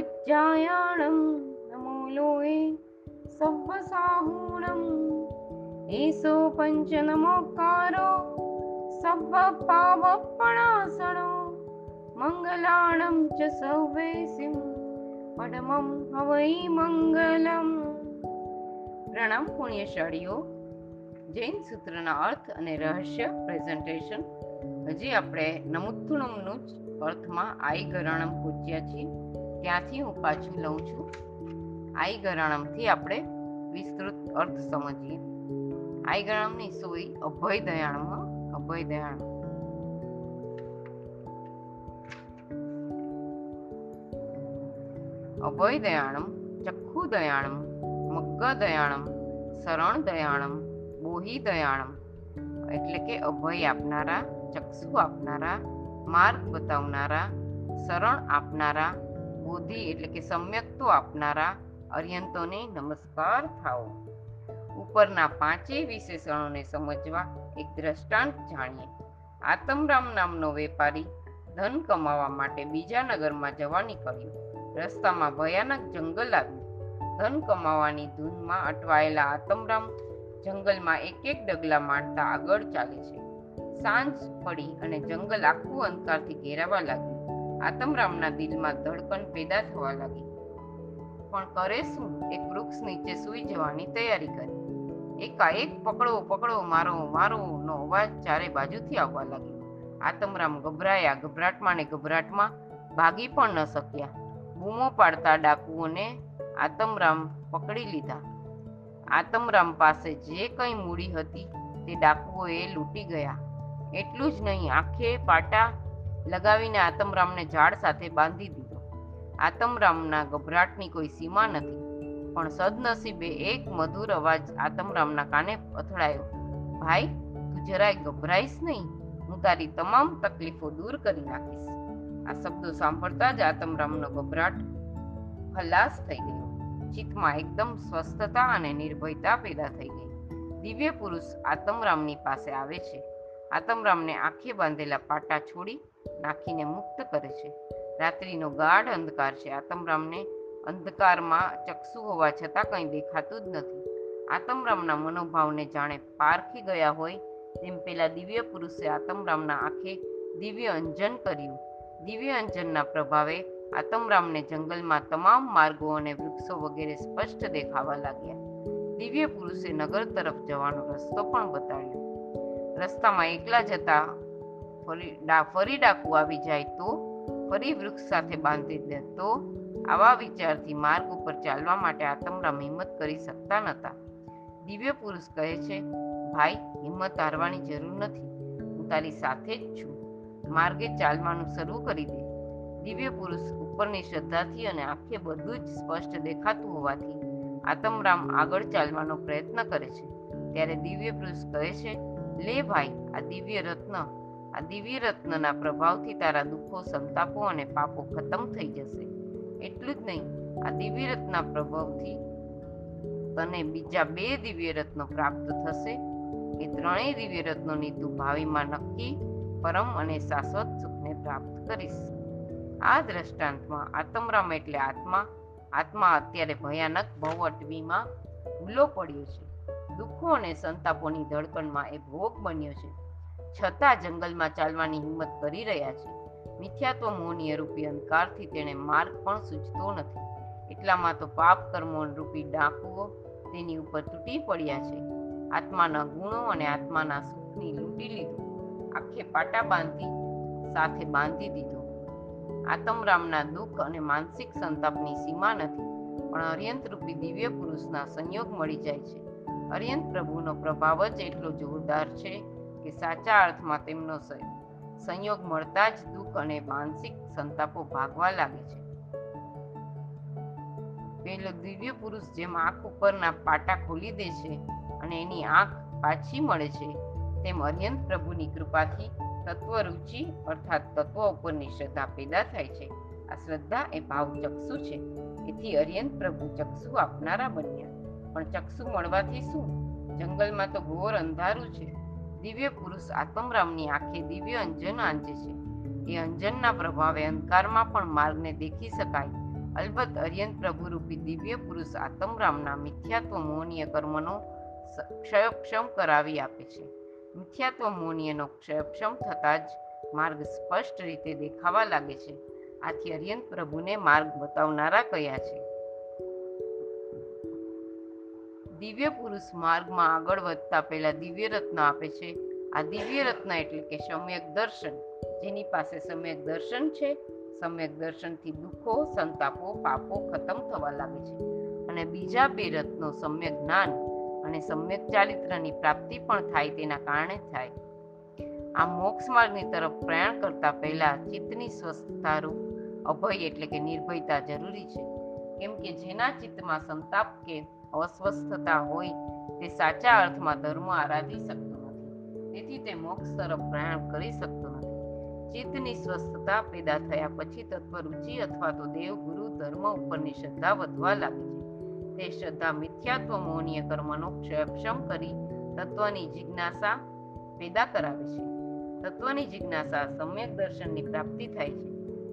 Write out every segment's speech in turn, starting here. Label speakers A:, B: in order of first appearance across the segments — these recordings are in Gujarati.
A: નમો ઉપજ્જાયાણમ નમો લોએ સબ્બસાહૂણમ એસો પંચ નમોકારો સબ્બ પાવપણાસણો મંગલાણમ ચ સૌવેસિમ પડમમ હવૈ મંગલમ પ્રણામ પુણ્યશાળીઓ જૈન સૂત્રના અર્થ અને રહસ્ય પ્રેઝન્ટેશન હજી આપણે નમુત્થુણમનું જ અર્થમાં આઈ ગરણમ પૂજ્યા છીએ। ત્યાંથી હું પાછી લઉં છું. આઈ ગરાણમથી આપણે વિસ્તૃત અર્થ સમજીએ. આઈ ગરાણમની સોઈ અભય દયાણમાં, અભય દયાણ. અભય દયાણમ, ચક્ષુ દયાણમ, મગ્ગ દયાણમ, શરણ દયાણમ, બોહી દયાણમ. એટલે કે અભય આપનારા, ચક્ષુ આપનારા, માર્ગ બતાવનારા, શરણ આપનારા બોધિ એટલે કે સમ્યક્તો આપનારા અર્યંતોને નમસ્કાર થાઓ. ઉપરના પાંચેય વિશેષણોને સમજવા એક દ્રષ્ટાંત જાણીએ. આતમરામ નામનો વેપારી ધન કમાવા માટે બીજા નગરમાં જવા નીકળ્યો રસ્તામાં ભયાનક જંગલ આવ્યું. ધન કમાવાની ધૂનમાં અટવાયેલા આતમરામ જંગલમાં એક એક ડગલા માંડતા આગળ ચાલે છે. સાંજ પડી અને જંગલ આખું અંધકારથી ઘેરાવા લાગ્યું. આતમરામના દિલમાં ધડકન પેદા થવા લાગી. પણ કરે શું એક વૃક્ષ નીચે સૂઈ જવાની તૈયારી કરી. એકાએક પકડો પકડો, મારો મારો નો અવાજ ચારે બાજુથી આવવા લાગ્યો. આતમરામ ગભરાયા, ગભરાટમાં ને ગભરાટમાં ભાગી પણ ન શક્યા. બૂમો પાડતા ડાકુઓને આતમરામ પકડી લીધા. આતમરામ પાસે જે કંઈ મૂડી હતી તે ડાકુઓએ લૂંટી ગયા. એટલું જ નહીં, આંખે પાટા લગાવીને આતમરામને ઝાડ સાથે બાંધી દીધો. આતમરામના ગભરાટની કોઈ સીમા નથી, પણ સદનસીબે એક મધુર અવાજ આતમરામના કાને અથડાયો. ભાઈ, તું જરાય ગભરાઈશ નહીં. હું તારી તમામ તકલીફો દૂર કરી નાખીશ. આ શબ્દો સાંભળતા જ આતમરામનો ગભરાટ ખલાસ થઈ ગયો. ચિત્તમાં એકદમ સ્વસ્થતા અને નિર્ભયતા પેદા થઈ ગઈ. દિવ્ય પુરુષ આતમરામની પાસે આવે છે. આતમરામને આંખે બાંધેલા પાટા છોડી નાખીને મુક્ત કરે છે. રાત્રિનો ગાઢ અંધકાર છે. આતમરામને અંધકારમાં ચક્ષુ હોવા છતાં કંઈ દેખાતું જ નથી. આતમરામના મનોભાવને જાણે પારખી ગયા હોય તેમ પેલા દિવ્ય પુરુષે આતમરામના આંખે દિવ્ય અંજન કર્યું. દિવ્ય અંજનના પ્રભાવે આતમરામને જંગલમાં તમામ માર્ગો અને વૃક્ષો વગેરે સ્પષ્ટ દેખાવા લાગ્યા. દિવ્ય પુરુષે નગર તરફ જવાનો રસ્તો પણ બતાવ્યો. રસ્તામાં એકલા જતા ફરી ડા ફરી ડાકુ આવી જાય તો? ફરી વૃક્ષ સાથે બાંધી દે તો? આવા વિચારથી માર્ગ ઉપર ચાલવા માટે આતમરામ હિંમત કરી શકતા નહોતા દિવ્ય પુરુષ કહે છે, ભાઈ, હિંમત હારવાની જરૂર નથી. હું તારી સાથે જ છું. માર્ગે ચાલવાનું શરૂ કરી દે. દિવ્ય પુરુષ ઉપરની શ્રદ્ધાથી અને આંખે બધું જ સ્પષ્ટ દેખાતું હોવાથી આતમરામ આગળ ચાલવાનો પ્રયત્ન કરે છે. ત્યારે દિવ્ય પુરુષ કહે છે, લે ભાઈ, આ દિવ્ય રત્ન આ દિવ્ય રત્નના પ્રભાવથી તારા દુઃખો, સંતાપો અને પાપો ખતમ થઈ જશે. એટલું જ નહીં, આ દિવ્ય રત્નના પ્રભાવથી તને બીજા બે દિવ્ય રત્નો પ્રાપ્ત થશે. એ ત્રણેય દિવ્ય રત્નોની તું ભાવિમાં નક્કી, પરમ અને શાશ્વત સુખને પ્રાપ્ત કરીશ. આ દ્રષ્ટાંતમાં આત્મરામ એટલે આત્મા. આત્મા અત્યારે ભયાનક ભવટવીમાં ભૂલો પડ્યો છે. દુઃખો અને સંતાપોની ધડકણમાં એ ભોગ બન્યો છે. છતાં જંગલમાં ચાલવાની હિંમત કરી રહ્યા છે. મિથ્યાત્વ મોહનીય રૂપી અંધકારથી તેણે માર્ગ પણ સૂચતો નથી. એટલામાં તો પાપ કર્મો રૂપી ડાકુઓ તેની ઉપર તૂટી પડ્યા છે. આત્માના ગુણો અને આત્માના સુખની લૂંટી લીધું. આખે પાટા બાંધી, સાથે બાંધી દીધો. આતમરામના દુઃખ અને માનસિક સંતાપની સીમા નથી, પણ અર્યંત રૂપી દિવ્ય પુરુષના સંયોગ મળી જાય છે. અર્યંત પ્રભુનો પ્રભાવ જ એટલો જોરદાર છે કે સાચા અર્થમાં તેમનો સંયોગ મળતા જ દુઃખ અને માનસિક સંતાપો ભાગવા લાગે છે. પેલો દિવ્ય પુરુષ જેમ આંખ ઉપરના પાટા ખોલી દે છે અને એની આંખ પાછી મળે છે, તેમ અર્યંત પ્રભુની કૃપાથી તત્વ રુચિ અર્થાત તત્વ ઉપરની શ્રદ્ધા પેદા થાય છે. આ શ્રદ્ધા એ ભાવ ચક્ષુ છે. એથી અર્યંત પ્રભુ ચક્ષુ આપનારા બન્યા. પણ ચક્ષુ મળવાથી શું? જંગલમાં તો ઘોર અંધારું છે. દિવ્ય પુરુષ આત્મરામની આંખે દિવ્ય અંજન આંચે છે. એ અંજનના પ્રભાવે અંધકારમાં પણ માર્ગને દેખી શકાય. અલબત્ત અર્યંત પ્રભુરૂપી દિવ્ય પુરુષ આત્મરામના મિથ્યાત્વ મોહનીય કર્મનો ક્ષયક્ષમ કરાવી આપે છે. મિથ્યાત્વ મોહનીયનો ક્ષયક્ષમ થતાં જ માર્ગ સ્પષ્ટ રીતે દેખાવા લાગે છે. આથી અર્યંત પ્રભુને માર્ગ બતાવનારા કયા છે? દિવ્ય પુરુષ માર્ગમાં આગળ વધતા પહેલા દિવ્ય રત્ન આપે છે. આ દિવ્ય રત્ન એટલે કે સમ્યક દર્શન. જેની પાસે સમ્યક દર્શન છે, સમ્યક દર્શનથી દુઃખો, સંતાપો, પાપો ખતમ થવા લાગે છે. અને બીજા બે રત્નો સમ્યક જ્ઞાન અને સમ્યક ચારિત્રની પ્રાપ્તિ પણ થાય તેના કારણે થાય. આ મોક્ષ માર્ગની તરફ પ્રયાણ કરતા પહેલા ચિત્તની સ્વસ્થતારૂપ અભય એટલે કે નિર્ભયતા જરૂરી છે. કેમ કે જેના ચિત્તમાં સંતાપ કે અસ્વસ્થતા હોય તે સાચા અર્થમાં ધર્મ આરાધી શકતો નથી. તેથી તે મોક્ષ તરફ પ્રયાણ કરી શકતો નથી. ચિત્તની સ્વસ્થતા પેદા થયા પછી તત્વ રુચિ અથવા તો દેવ ગુરુ ધર્મ ઉપરની શ્રદ્ધા વધવા લાગે છે. તે શ્રદ્ધા મિથ્યાત્વ મોહનીય કર્મનો ક્ષયક્ષમ કરી તત્વની જિજ્ઞાસા પેદા કરાવે છે. તત્વની જિજ્ઞાસા સમ્યક દર્શનની પ્રાપ્તિ થાય છે.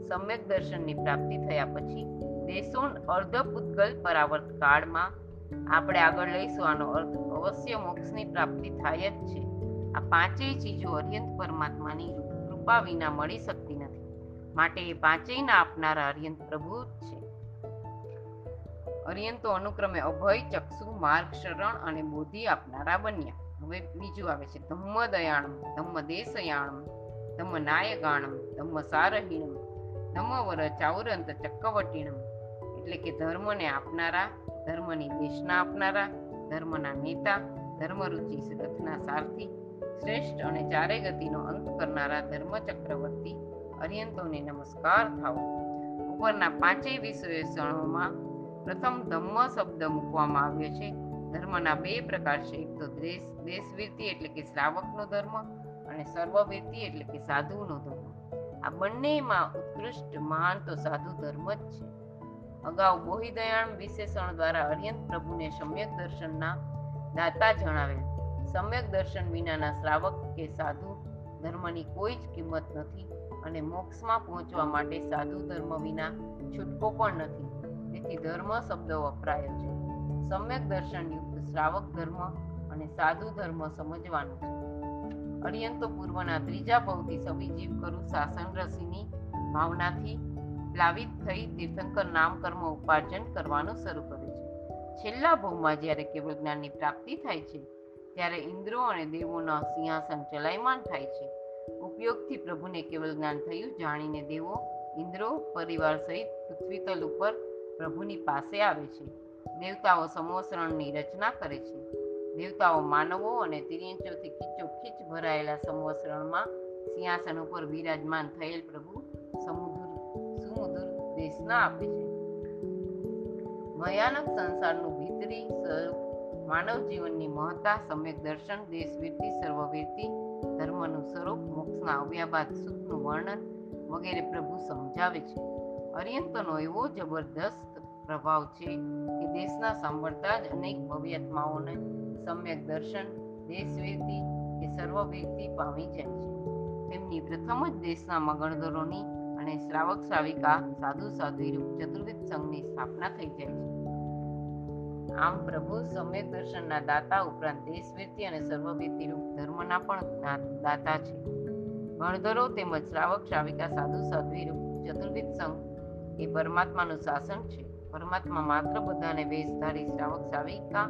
A: સમ્યક દર્શનની પ્રાપ્તિ થયા પછી દેશોન અર્ધ પૂતગલ પરાવર્ત કાળમાં આપણે આગળ લઈશું. આનો અર્થ અવશ્ય મોક્ષની પ્રાપ્તિ થાય જ છે. આ પાંચેય ચીજો અર્યંત પરમાત્માની કૃપા વિના મળી શકતી નથી. માટે એ પાંચેયના આપનારા અર્યંત પ્રભુ જ છે. અર્યંતો અનુક્રમે અભય, ચક્ષુ, માર્ગ, શરણ અને બોધિ આપનારા બન્યા. હવે બીજું આવે છે. ધમ્મ દયાણમ ધમ્મ દેશયાણમ ધમ્મ નાયગાણમ ધમ્મ સારહીણમ ધમ્મ વર ચાઉરંત ચક્કવટીણમ. એટલે કે ધર્મને આપનારા ધર્મની દેશના આપનારા, ધર્મના નેતા, ધર્મરુચિ રથના સારથી, શ્રેષ્ઠ અને ચારે ગતિનો અંત કરનારા ધર્મ ચક્રવર્તી અર્યંતોને નમસ્કાર થાઓ. ઉપરના પાંચેય વિશેષણોમાં પ્રથમ ધમ્મ શબ્દ મૂકવામાં આવ્યો છે. ધર્મના બે પ્રકાર છે. એક તો દેશ, દેશવીરતિ એટલે કે શ્રાવકનો ધર્મ અને સર્વવીરતિ એટલે કે સાધુનો ધર્મ. આ બંનેમાં ઉત્કૃષ્ટ, મહાન તો સાધુ ધર્મ જ છે. અગાઉ બોહિદયાણ વિશેષણ દ્વારા અર્યંત પ્રભુને સમ્યક દર્શનના દાતા જણાવેલ. સમ્યક દર્શન વિનાના શ્રાવક કે સાધુ ધર્મની કોઈ જ કિંમત નથી અને મોક્ષમાં પહોંચવા માટે સાધુ ધર્મ વિના છૂટકો પણ નથી. તેથી ધર્મ શબ્દ વપરાયો છે. સમ્યક દર્શન યુક્ત શ્રાવક ધર્મ અને સાધુ ધર્મ સમજવાનો છે. અર્યંતો પૂર્વના ત્રીજા ભવથી સવિજીવ કરું શાસન રસીની ભાવનાથી પ્લાવિત થઈ તીર્થંકર નામ કર્મ ઉપાર્જન કરવાનું શરૂ કરે છે. છેલ્લા ભોગમાં જ્યારે કેવળ જ્ઞાનની પ્રાપ્તિ થાય છે, ત્યારે ઇન્દ્રો અને દેવોના સિંહાસન ચલાયમાન થાય છે. ઉપયોગથી પ્રભુને કેવળ જ્ઞાન થયું જાણીને દેવો ઇન્દ્રો પરિવાર સહિત પૃથ્વીતલ ઉપર પ્રભુની પાસે આવે છે. દેવતાઓ સમવસરણની રચના કરે છે. દેવતાઓ માનવો અને તિર્યંચોથી ખીચોખીચ ભરાયેલા સંવત્સરણમાં સિંહાસન ઉપર વિરાજમાન થયેલ પ્રભુ સમુદ્ર સુમધુર દેશના આપે છે. ભયાનક સંસારનું ભીતરી માનવ જીવનની મહત્તા સમ્યક દર્શન દેશવીરતી સર્વવીરતી ધર્મનું સ્વરૂપ, મોક્ષના આવ્યા બાદ સુખનું વર્ણન વગેરે પ્રભુ સમજાવે છે. અર્યંતનો એવો જબરદસ્ત પ્રભાવ છે કે દેશના સાંભળતા જ અનેક ભવ્યાત્માઓને સમ્યક દર્શન દેશવીરતી કે સર્વવીરતી પામી જાય છે. તેમની પ્રથમ જ દેશના મગણધરોની અને શ્રાવક શ્રાવિકા સાધુ સાધ્વીરૂપ ચતુર્વિધ સંઘની સ્થાપના થઈ જાય છે. આમ પ્રભુ સમ્યક દર્શનના દાતા ઉપરાંત દેશવીરતી અને સર્વવીરતી રૂપ ધર્મના પણ દાતા છે. ભણધરો તેમજ શ્રાવક શ્રાવિકા સાધુ સાધ્વી રૂપ ચતુર્વિધ સંઘ એ પરમાત્માનું શાસન છે. પરમાત્મા માત્ર બધાને વેશધારી શ્રાવક શ્રાવિકા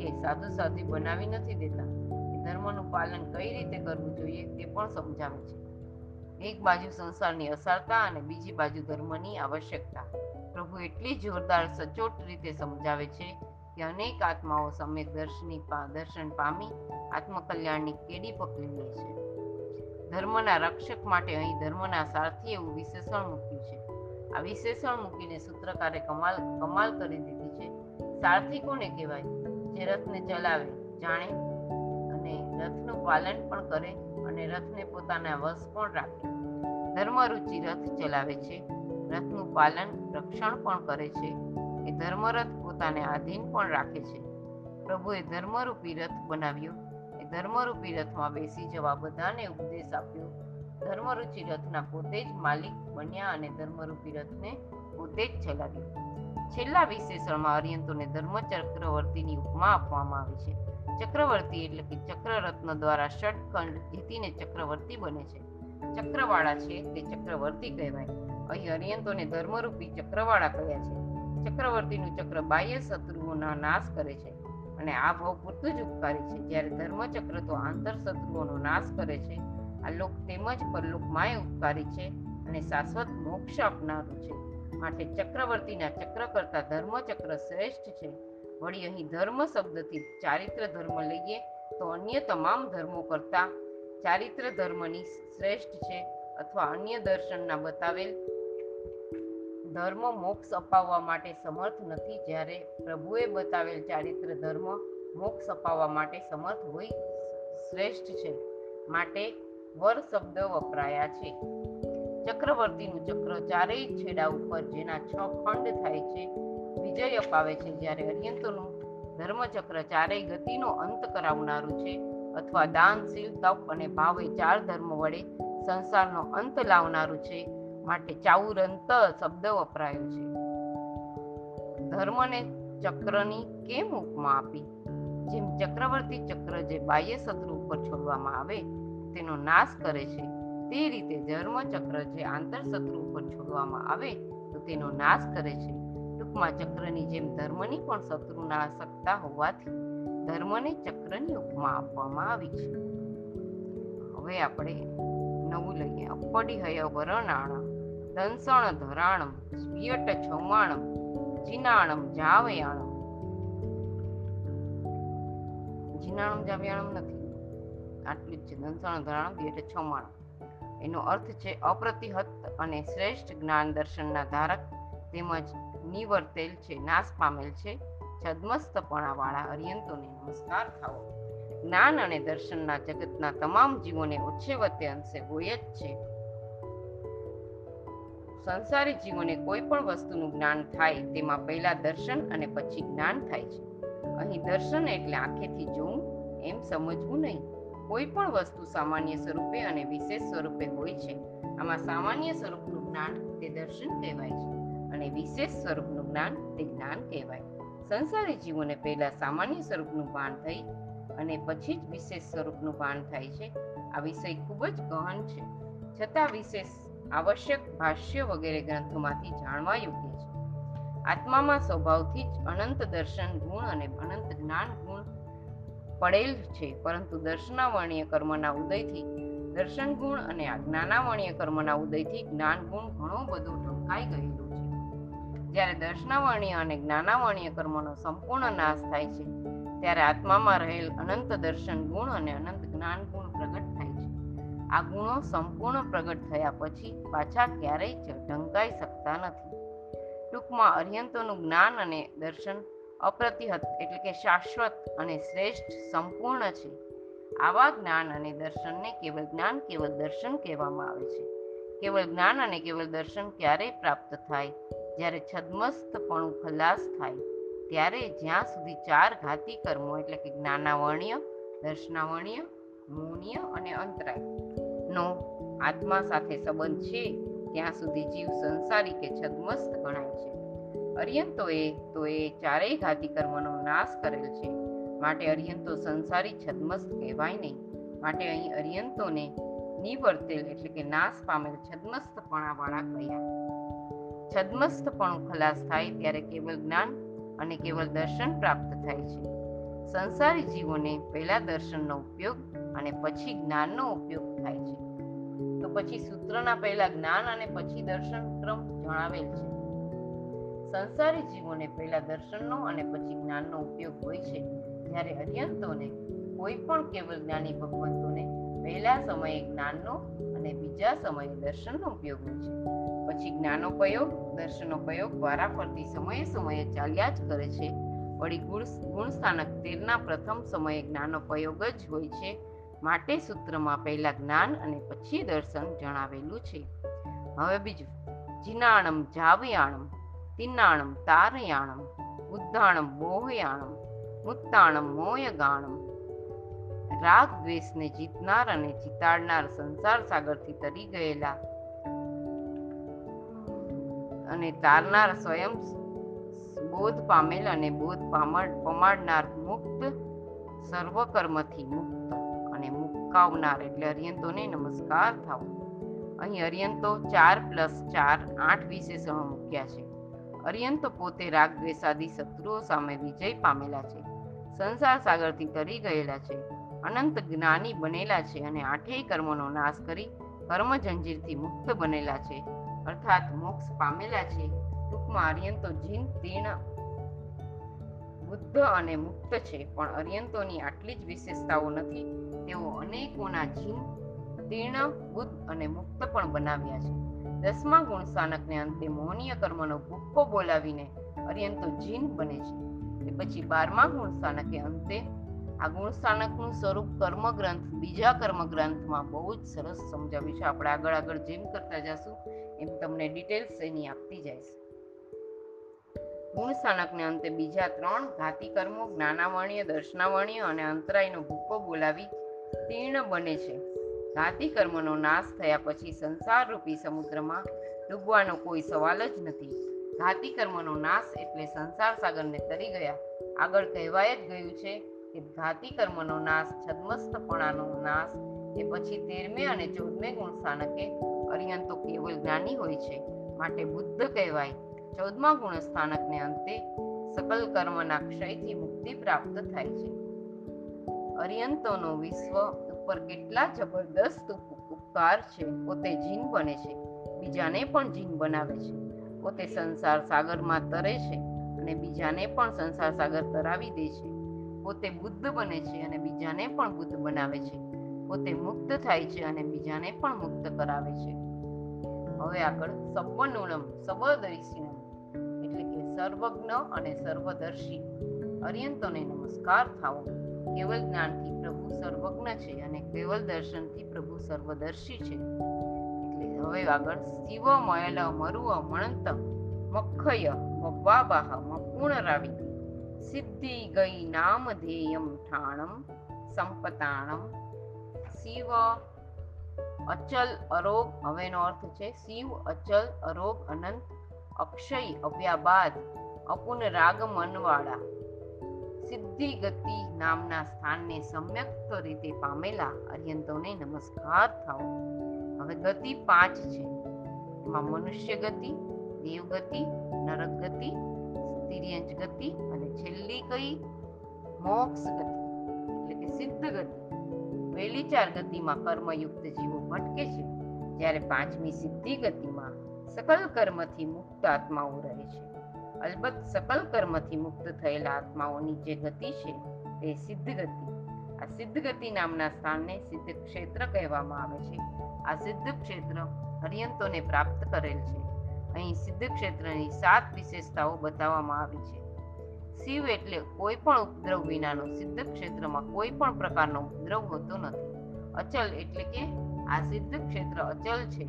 A: કે સાધુ સાધ્વી બનાવી નથી દેતા. ધર્મનું પાલન કઈ રીતે કરવું જોઈએ તે પણ સમજાવે છે. એક બાજુ સંસારની અસરતા અને બીજી બાજુ ધર્મની આવશ્યકતા. પ્રભુ એટલી જોરદાર સચોટ રીતે સમજાવે છે કે અનેક આત્માઓ સમ્યક દર્શની દર્શન પામી આત્મકલ્યાણની કેડી પકડી લે છે. ધર્મના રક્ષક માટે અહીં ધર્મના સારથી એવું વિશેષણ મૂક્યું છે. આ વિશેષણ મૂકીને સૂત્રકારે કમાલ કમાલ કરી દીધી છે. સારથી કોને કહેવાય? જે રથને ચલાવે, જાણે અને રથનું પાલન પણ કરે અને રથને પોતાના વશ પણ રાખે. ધર્મરુચિ રથ ચલાવે છે. રથનું પાલન, રક્ષણ પણ કરે છે. એ ધર્મરથ પોતાને આધીન પણ રાખે છે. પ્રભુએ ધર્મરૂપી રથ બનાવ્યો. એ ધર્મરૂપી રથમાં બેસી જવા બધાને ઉપદેશ આપ્યો. ધર્મરુચિ રથના પોતે જ માલિક બન્યા અને ધર્મરૂપી રથને પોતે જ ચલાવ્યો. છેલ્લા વિશેષણમાં અરિયંતોને ધર્મ ચક્રવર્તીની ઉપમા આપવામાં આવી છે. ચક્રવર્તી એટલે કે ચક્રરત્ન દ્વારા ષટખંડ જીતીને ચક્રવર્તી બને છે. ચક્રવાળા છે તે ચક્રવર્તી કહેવાય. અહીં અરિયંતોને ધર્મરૂપી ચક્રવાળા કહ્યા છે? ચક્રવર્તીનું ચક્ર બાહ્ય શત્રુઓના નાશ કરે છે અને આ ભાવ પૂરતું જ ઉપકારી છે. જ્યારે ધર્મચક્ર તો આંતર શત્રુઓનો નાશ કરે છે. આ લોક તેમજ પરલોકમાંય ઉપકારી છે અને શાશ્વત મોક્ષ આપનારું છે. માટે ચક્રવર્તીના ચક્ર કરતા ધર્મચક્ર શ્રેષ્ઠ છે. વળી અહીં ધર્મ શબ્દથી ચારિત્ર ધર્મ લઈએ તો અન્ય તમામ ધર્મો કરતાં ચારિત્ર ધર્મની શ્રેષ્ઠ છે અથવા અન્ય દર્શનના બતાવેલ ધર્મ મોક્ષ અપાવવા માટે સમર્થ નથી જ્યારે પ્રભુએ બતાવેલ ચારિત્ર ધર્મ મોક્ષ અપાવવા માટે સમર્થ હોય શ્રેષ્ઠ છે માટે વર શબ્દ વપરાયા છે. ચક્રવર્તીનું ચક્ર ચારેય છેડા ઉપર જેના છ ખંડ થાય છે વિજય અપાવે છે જ્યારે અર્યંતોનું ધર્મચક્ર ચારેય ગતિનો અંત કરાવનારું છે અથવા દાનશીલ, તપ અને ભાવે ચાર ધર્મ વડે સંસારનો અંત લાવનારું છે માટે ચાઉરંત શબ્દ વપરાયો છે. ધર્મને ચક્રની કેમ ઉપમા આપી? જેમ ચક્રવર્તી ચક્ર જે બાહ્ય શત્રુ ઉપર છોડવામાં આવે, તેનો નાશ કરે છે, તે રીતે ધર્મ ચક્ર જે આંતર શત્રુ ઉપર છોડવામાં આવે, તો તેનો નાશ કરે છે. ટૂંકમાં ચક્રની જેમ ધર્મની પણ શત્રુ નાશકતા હોવાથી ધર્મને ચક્રની ઉપમા આપવામાં આવી છે. હવે આપણે નવું લઈએ. અપડી હય વરણાણ દંસણ ધરાણમ સ્પિયટ છૌમાણમ, જીનાણમ જાવયાણમ. જીનાણમ જાવયાણમ નથી. આટલું જ છે. દંસણ ધરાણમ સ્પિયટ છૌમાણમ. એનો અર્થ છે અપ્રતિહત અને શ્રેષ્ઠ જ્ઞાન દર્શનના ધારક તેમજ નિવર્તેલ છે નાશ પામેલ છે છદ્મસ્તપણાવાળા અરિયંતોને નમસ્કાર થાવો જ્ઞાન અને દર્શનના જગતના તમામ જીવોને ઉચ્છેવતે અંશે હોય જ છે. સંસારી જીવોને કોઈ પણ વસ્તુનું જ્ઞાન થાય, તેમાં પહેલા દર્શન અને પછી જ્ઞાન થાય છે. અહીં દર્શન એટલે આંખેથી જોવું, એમ સમજવું નહીં. કોઈ પણ વસ્તુ સામાન્ય સ્વરૂપે અને વિશેષ સ્વરૂપે હોય છે. આમાં સામાન્ય સ્વરૂપનું જ્ઞાન તે દર્શન કહેવાય છે. અને વિશેષ સ્વરૂપનું જ્ઞાન તે જ્ઞાન કહેવાય. સંસારી જીવોને પહેલા સામાન્ય સ્વરૂપનું ભાન થઈ અને પછી જ વિશેષ સ્વરૂપનું ભાન થાય છે. આ વિષય ખૂબ જ ગહન છે. છતાં વિશેષ આવશ્યક ભાષ્ય વગેરે ગ્રંથોમાંથી જાણવા યોગ્ય છે. આત્મામાં સ્વભાવથી જ અનંત દર્શન ગુણ અને અનંત જ્ઞાન ગુણ પડેલ છે. પરંતુ દર્શનાવર્ણીય કર્મના ઉદયથી દર્શન ગુણ અને જ્ઞાનાવર્ણીય કર્મના ઉદયથી જ્ઞાન ગુણ ઘણો બધો ઢંકાઈ ગયેલો જ્યારે દર્શનાવર્ણીય અને જ્ઞાનાવર્ણીય કર્મનો સંપૂર્ણ નાશ થાય છે, ત્યારે આત્મામાં રહેલ અનંત દર્શન ગુણ અને અનંત જ્ઞાન ગુણ પ્રગટ થાય છે. આ ગુણો સંપૂર્ણ પ્રગટ થયા પછી પાછા ક્યારેય ઢંકાઈ શકતા નથી. ટૂંકમાં અર્યંતોનું જ્ઞાન અને દર્શન અપ્રતિહત એટલે કે શાશ્વત અને શ્રેષ્ઠ સંપૂર્ણ છે. આવા જ્ઞાન અને દર્શનને કેવળ જ્ઞાન કેવળ દર્શન કહેવામાં આવે છે. કેવળ જ્ઞાન અને કેવળ દર્શન ક્યારેય પ્રાપ્ત થાય જ્યારે છદ્મસ્તપણું ખલાસ થાય, ત્યારે જ્યાં સુધી ચાર ઘાતી કર્મો એટલે કે જ્ઞાનાવર્ણ્ય, દર્શનાવર્ણ્ય, મૌન્ય અને અંતરાય નો આત્મા સાથે સંબંધ છે, ત્યાં સુધી જીવ સંસારી કે છદ્મસ્ત ગણાય છે. અર્યંતોએ તો એ ચારેય ઘાતી કર્મનો નાશ કરેલ છે. માટે અર્યંતો સંસારી છદ્મસ્ત કહેવાય નહીં. માટે અહીં અર્યંતોને નિવર્તેલ એટલે કે નાશ પામેલ છદ્મસ્તપણાવાળા કહ્યા છદ્મસ્તપણું ખલાસ થાય ત્યારે કેવળ જ્ઞાન અને કેવળ દર્શન પ્રાપ્ત થાય છે. સંસારી જીવોને પહેલા દર્શનનો ઉપયોગ અને પછી જ્ઞાનનો ઉપયોગ થાય છે. તો પછી સૂત્રના પહેલા જ્ઞાન અને પછી દર્શન ક્રમ જણાવેલ છે. સંસારી જીવોને પહેલા દર્શનનો અને પછી જ્ઞાનનો ઉપયોગ હોય છે, જ્યારે અર્યંતોને કોઈ પણ કેવળ જ્ઞાની ભગવંતોને પહેલા સમયે જ્ઞાનનો અને બીજા સમયે દર્શનનો ઉપયોગ હોય છે. પછી જ્ઞાનોપયોગ દર્શનોપયોગ દ્વારા ફરતી સમયે સમયે ચાલ્યા જ કરે છે. વળી ગુણ, ગુણસ્થાનક તેરના પ્રથમ સમયે જ્ઞાનોપયોગ જ હોય છે. માટે સૂત્રમાં પહેલા જ્ઞાન અને પછી દર્શન જણાવેલું છે. હવે બીજું, જીનાણમ જાવયાણમ તિન્નાણમ તારયાણમ, ઉદ્ધાણમ મોહયાણમ મુત્તાણમ મોયગાણમ રાગ દ્વેષને જીતનાર અને જીતાડનાર સંસાર સાગરથી તરી ગયેલા. અને તારનાર સ્વયં બોધ પામેલ અને બોધ પામડ, પમાડનાર મુક્ત, સર્વકર્મથી મુક્ત અને મુકાવનાર એટલે અરિયંતોને નમસ્કાર થાવ. અહીં અરિયંતો ચાર પ્લસ ચાર આઠ વિશેષણો મૂક્યા છે. અરિયંતો પોતે રાગ દ્વેષાદી શત્રુઓ સામે વિજય પામેલા છે. સંસાર સાગરથી તરી ગયેલા છે. અનંત જ્ઞાની બનેલા છે અને આઠેય કર્મોનો નાશ કરી કર્મ જંજીરથી મુક્ત બનેલા છે. અર્થાત મોક્ષ પામેલા છે. ટૂંકમાં અર્યંતો જીન તીર્ણ બુદ્ધ અને મુક્ત છે. પણ અર્યંતોની આટલી જ વિશેષતાઓ નથી. તેઓ અનેકોના જીન તીર્ણ બુદ્ધ અને મુક્ત પણ બનાવ્યા છે. દસમા ગુણ સ્થાનકને અંતે મોહનીય કર્મનો ભૂક્કો બોલાવીને અર્યંતો જીન બને છે. પછી બારમા ગુણ સ્થાનકે અંતે આ ગુણ સ્થાનકનું સ્વરૂપ કર્મ ગ્રંથ બીજા કર્મ ગ્રંથમાં બહુ જ સરસ સમજાવ્યું છે. આપણે આગળ આગળ જેમ કરતા જશું, એમ તમને ડિટેલ્સ એની આપતી જઈશ. ગુણ સ્થાનકને અંતે બીજા ત્રણ ઘાતી કર્મો, જ્ઞાનાવર્ણ્ય, દર્શનાવર્ણ્ય અને અંતરાયનો ભૂકો બોલાવી તીર્ણ બને છે. ઘાતી કર્મનો નાશ થયા પછી સંસાર રૂપી સમુદ્રમાં ડૂબવાનો કોઈ સવાલ જ નથી. ઘાતી કર્મનો નાશ એટલે સંસાર સાગરને તરી ગયા. આગળ કહેવાય જ ગયું છે કે ઘાતી કર્મનો નાશ છદ્મસ્થપણાનો નાશ એ પછી તેરમે અને ચૌદમે ગુણ સ્થાનકે અરિયંતો કેવલ જ્ઞાની હોય છે, માટે બુદ્ધ કહેવાય. ચૌદમા ગુણ સ્થાનકને અંતે સકલ કર્મના ક્ષયથી મુક્તિ પ્રાપ્ત થાય છે. અરિયંતોનો વિશ્વ ઉપર કેટલા જબરદસ્ત ઉપકાર છે, પોતે જીન બને છે, બીજાને પણ જીન બનાવે છે. પોતે સંસાર સાગરમાં તરે છે અને બીજાને પણ સંસાર સાગર તરાવી દે છે. પોતે બુદ્ધ બને છે અને બીજાને પણ બુદ્ધ બનાવે છે. પોતે મુક્ત થાય છે અને બીજાને પણ મુક્ત કરાવે છે. હવે આગળ સબ્બનુણમ સર્વદર્શીનમ, એટલે કે સર્વજ્ઞ અને સર્વદર્શી. અરિયંતોને નમસ્કાર થાવો. કેવલ જ્ઞાનથી પ્રભુ સર્વજ્ઞ છે અને કેવલ દર્શનથી પ્રભુ સર્વદર્શી છે. એટલે હવે આગળ શિવ મયલ મરુવ મણંત મખય મબ્બાબાહ મપૂર્ણરાવી સિદ્ધિ ગઈ નામ ધ્યેયમ ઠાણમ સંપતાણમ શિવ અચલ અરોગ હવેનો અર્થ છે શિવ અચલ અરોગ અનંત અક્ષય અવ્યાબાદ અપુન રાગ મનવાળા। સિદ્ધિ ગતિ નામના સ્થાનને સમ્યક રીતે પામેલા અર્યંતોને નમસ્કાર થાઓ। હવે ગતિ પાંચ છે, એમાં મનુષ્ય ગતિ, દેવ ગતિ, નરક ગતિ તિર્યંજ ગતિ અને છેલ્લી કઈ મોક્ષ ગતિ, એટલે કે સિદ્ધ ગતિ. પહેલી ચાર ગતિમાં કર્મયુક્ત જીવો ભટકે છે, જ્યારે પાંચમી સિદ્ધિ ગતિમાં સકલ કર્મથી મુક્ત આત્માઓ રહે છે. અલબત્ત સકલ કર્મથી મુક્ત થયેલા આત્માઓની જે ગતિ છે, તે સિદ્ધ ગતિ. આ સિદ્ધ ગતિ નામના સ્થાનને સિદ્ધ ક્ષેત્ર કહેવામાં આવે છે. આ સિદ્ધ ક્ષેત્ર હરિયંતોને પ્રાપ્ત કરેલ છે. અહીં સિદ્ધ ક્ષેત્રની સાત વિશેષતાઓ બતાવવામાં આવી છે. શિવ એટલે કોઈ પણ ઉપદ્રવ વિનાનો સિદ્ધ ક્ષેત્રમાં કોઈ પણ પ્રકારનો ઉપદ્રવ હોતો નથી. અચલ એટલે કે આ સિદ્ધ ક્ષેત્ર અચલ છે.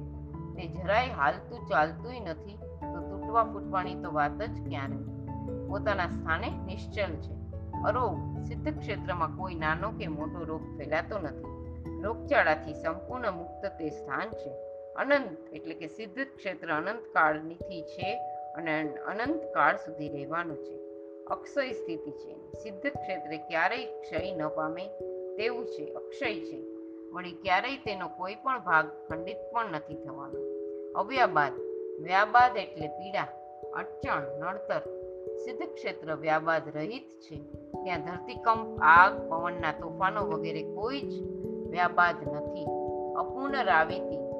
A: તે જરાય હાલતું ચાલતું નથી, તો તૂટવા ફૂટવાની તો વાત જ ક્યાં રહી? પોતાના સ્થાને નિશ્ચલ છે. અરોગ સિદ્ધ ક્ષેત્રમાં કોઈ નાનો કે મોટો રોગ ફેલાતો નથી. રોગચાળાથી સંપૂર્ણ મુક્ત તે સ્થાન છે. અનંત, એટલે કે સિદ્ધ ક્ષેત્ર અનંત કાળથી છે અને અનંત કાળ સુધી રહેવાનું છે. અક્ષય સ્થિતિ છે. સિદ્ધ ક્ષેત્રે ક્યારેય ક્ષય ન પામે, તેવું છે. અક્ષય છે. વળી ક્યારેય તેનો કોઈ પણ ભાગ ખંડિત પણ નથી થવાનો. અવ્યાબાદ, વ્યાબાદ એટલે પીડા, અડચણ, નડતર. સિદ્ધ ક્ષેત્ર વ્યાબાદ રહિત છે. ત્યાં ધરતીકંપ, આગ, પવનના તોફાનો વગેરે કોઈ જ વ્યાબાદ નથી. અપુનરાવિતી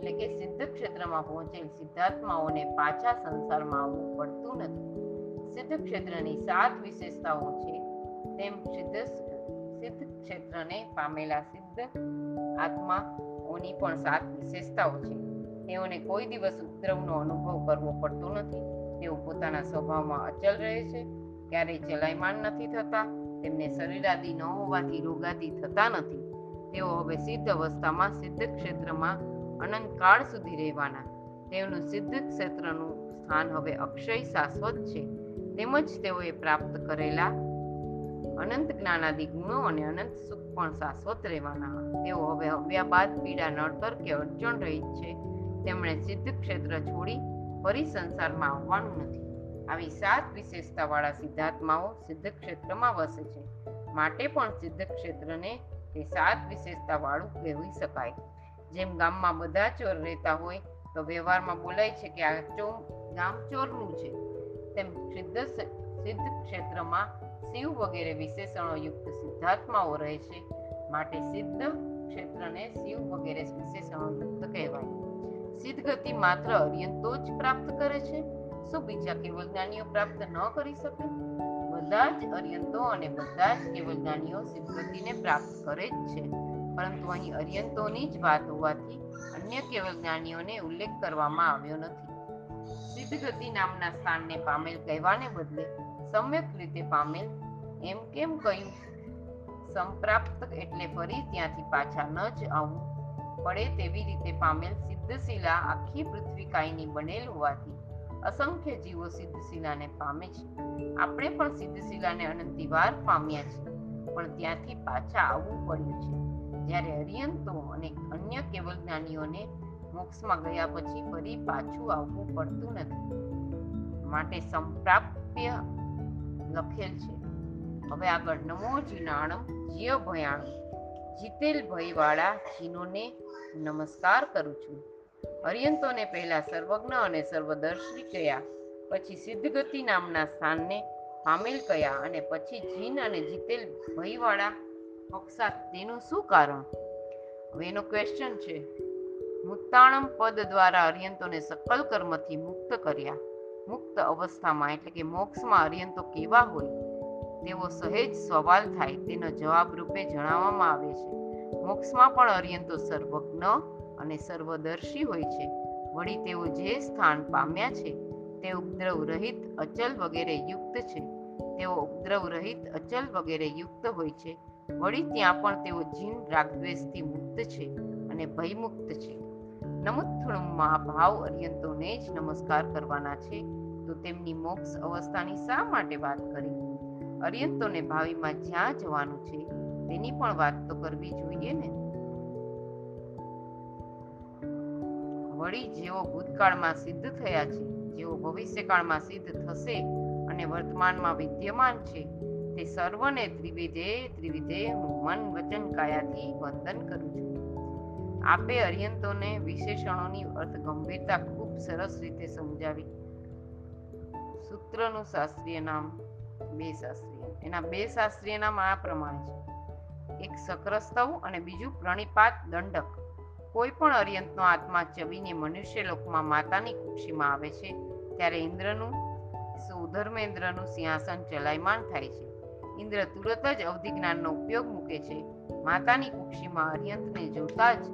A: એટલે કે સિદ્ધ ક્ષેત્રમાં પહોંચેલ સિદ્ધાત્માઓને પાછા સંસારમાં આવવું પડતું નથી. સિદ્ધ ક્ષેત્રની સાત વિશેષતાઓ છે. તેમ સિદ્ધ સિદ્ધ ક્ષેત્રને પામેલા સિદ્ધ આત્માઓની પણ સાત વિશેષતાઓ છે. તેઓને કોઈ દિવસ ઉપદ્રવનો અનુભવ કરવો પડતો નથી. તેઓ પોતાના સ્વભાવમાં અચલ રહે છે. ક્યારેય ચલાયમાન નથી થતા. તેમને શરીરાદી ન હોવાથી રોગાદી થતા નથી. તેઓ હવે સિદ્ધ અવસ્થામાં સિદ્ધ ક્ષેત્રમાં અનંતકાળ સુધી રહેવાના. તેઓનું સિદ્ધ ક્ષેત્રનું સ્થાન હવે અક્ષય શાશ્વત છે. તેમજ તેઓએ પ્રાપ્ત કરેલા અનંત જ્ઞાનાદિ ગુણો અને અનંત સુખ પણ શાશ્વત રહેવાના. તેઓ હવે હવ્યા બાદ પીડા નડતર કે અડચણ રહી છે. તેમણે સિદ્ધ ક્ષેત્ર છોડી ફરી સંસારમાં આવવાનું નથી. આવી સાત વિશેષતાવાળા સિદ્ધાત્માઓ સિદ્ધ ક્ષેત્રમાં વસે છે. માટે પણ સિદ્ધ ક્ષેત્રને તે સાત વિશેષતાવાળું કહેવી શકાય. જેમ ગામમાં બધા ચોર રહેતા હોય, તો વ્યવહારમાં બોલાય છે કે આ ચો ગામ ચોરનું છે. તેમ સિદ્ધ સિદ્ધ ક્ષેત્રમાં શિવ વગેરે વિશેષણો યુક્ત સિદ્ધાત્માઓ રહે છે, માટે સિદ્ધ ક્ષેત્રને શિવ વગેરે વિશેષણો યુક્ત કહેવાય. સિદ્ધ ગતિ માત્ર અર્યંતો જ પ્રાપ્ત કરે છે, શું બીજા કેવલ જ્ઞાનીઓ પ્રાપ્ત ન કરી શકે? બધા જ અર્યંતો અને બધા જ કેવલ જ્ઞાનીઓ સિદ્ધ ગતિને પ્રાપ્ત કરે જ છે. પરંતુ અહીં અર્યંતોની જ વાત હોવાથી અન્ય કેવલ જ્ઞાનીઓને ઉલ્લેખ કરવામાં આવ્યો નથી. સિદ્ધ નામના સ્થાનને પામેલ કહેવાને બદલે સમ્યક રીતે પામેલ એમ કેમ કહ્યું? સંપ્રાપ્ત એટલે ફરી ત્યાંથી પાછા ન જ આવવું પડે તેવી રીતે પામેલ સિદ્ધશિલા આખી પૃથ્વી કાયની બનેલ હોવાથી અસંખ્ય જીવો સિદ્ધશિલાને પામે છે. આપણે પણ સિદ્ધશિલાને અનંતિવાર પામ્યા છીએ, પણ ત્યાંથી પાછા આવવું પડ્યું છે. જ્યારે અરિયંતો અને અન્ય કેવલ જ્ઞાનીઓને મોક્ષમાં ગયા પછી ફરી પાછું આવવું પડતું નથી. માટે સંપ્રાપ્ય લખેલ છે. હવે આગળ નમો જીનાણમ જીય ભયાણમ જીતેલ ભયવાળા જીનોને નમસ્કાર કરું છું. અરિયંતોને પહેલા સર્વજ્ઞ અને સર્વદર્શી કયા, પછી સિદ્ધગતિ નામના સ્થાનને પામેલ કયા અને પછી જીન અને જીતેલ ભયવાળા પક્ષાત તેનું શું કારણ? હવે એનો ક્વેશ્ચન છે. મુક્તાણમ પદ દ્વારા અર્યંતોને સકલ કર્મથી મુક્ત કર્યા. મુક્ત અવસ્થામાં એટલે કે મોક્ષમાં અર્યંતો કેવા હોય? તેવો સહેજ સવાલ થાય તેનો જવાબ રૂપે જણાવવામાં આવે છે. મોક્ષમાં પણ અર્યંતો સર્વજ્ઞ અને સર્વદર્શી હોય છે. વળી તેઓ જે સ્થાન પામ્યા છે તે ઉપદ્રવ રહિત, અચલ વગેરે યુક્ત છે. તેઓ ઉપદ્રવ રહિત, અચલ વગેરે યુક્ત હોય છે. વળી ત્યાં પણ તેઓ જીન રાગદ્વેષથી મુક્ત છે અને ભયમુક્ત છે. નમુત્થુણમાં ભાવ અર્યંતોને જ નમસ્કાર કરવાના છે, તો તેમની મોક્ષ અવસ્થાની શા માટે વાત કરી? અર્યંતોને ભાવિમાં જ્યાં જવાનું છે, તેની પણ વાત તો કરવી જોઈએ ને? વળી જેઓ ભૂતકાળમાં સિદ્ધ થયા છે, જેઓ ભવિષ્યકાળમાં સિદ્ધ થશે અને વર્તમાનમાં વિદ્યમાન છે તે સર્વને ત્રિવિધે ત્રિવિધે હું મન વચન કાયાથી વંદન કરું છું. આપે અર્યંતોને વિશેષણોની અર્થ ગંભીરતા ખૂબ સરસ રીતે સમજાવી. સૂત્રનું શાસ્ત્રીય નામ બે શાસ્ત્રીય. એના બે શાસ્ત્રીય નામ આ પ્રમાણે છે. એક સક્રસ્તવ અને બીજું પ્રણિપાત દંડક. કોઈ પણ અર્યંતનો આત્મા ચવીને મનુષ્ય લોકમાં માતાની કુક્ષીમાં આવે છે, ત્યારે ઇન્દ્રનું, સુધર્મેન્દ્રનું સિંહાસન ચલાયમાન થાય છે. ઇન્દ્ર તુરત જ અવધિ જ્ઞાનનો ઉપયોગ મૂકે છે. માતાની કુક્ષીમાં અરિયંતને જોતા જ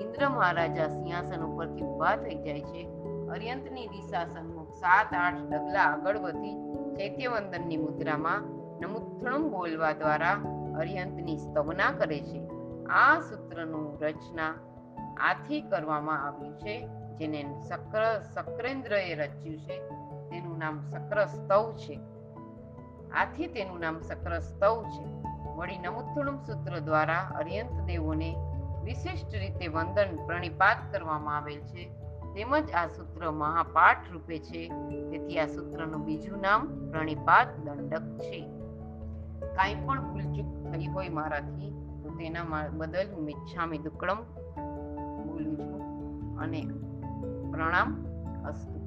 A: ઇન્દ્ર મહારાજા સિંહાસન ઉપરથી ઊભા થઈ જાય છે. અરિયંતની દિશા સન્મુખ સાત, આઠ ડગલા આગળ વધી ચૈત્યવંદનની મુદ્રામાં નમુથણું બોલવા દ્વારા અરિયંતની સ્તવના કરે છે. આ સૂત્રનું રચના આથી કરવામાં આવ્યું છે, જેને સક્ર સક્રેન્દ્રએ રચ્યું છે. તેનું નામ સક્ર સ્તવ છે. આથી તેનું નામ સક્ર સ્તવ છે. વળી નમુથુણમ સૂત્ર દ્વારા અરિયંત દેવોને વિશિષ્ટ રીતે વંદન પ્રણિપાત કરવામાં આવેલ છે. તેમજ આ સૂત્ર મહાપાઠ રૂપે છે. તેથી આ સૂત્રનું બીજું નામ પ્રણિપાત દંડક છે. કાંઈ પણ ભૂલચૂક થઈ હોય મારાથી, તો તેના બદલ હું મિચ્છામી દુક્કડમ બોલું છું અને પ્રણામ અસ્તુ.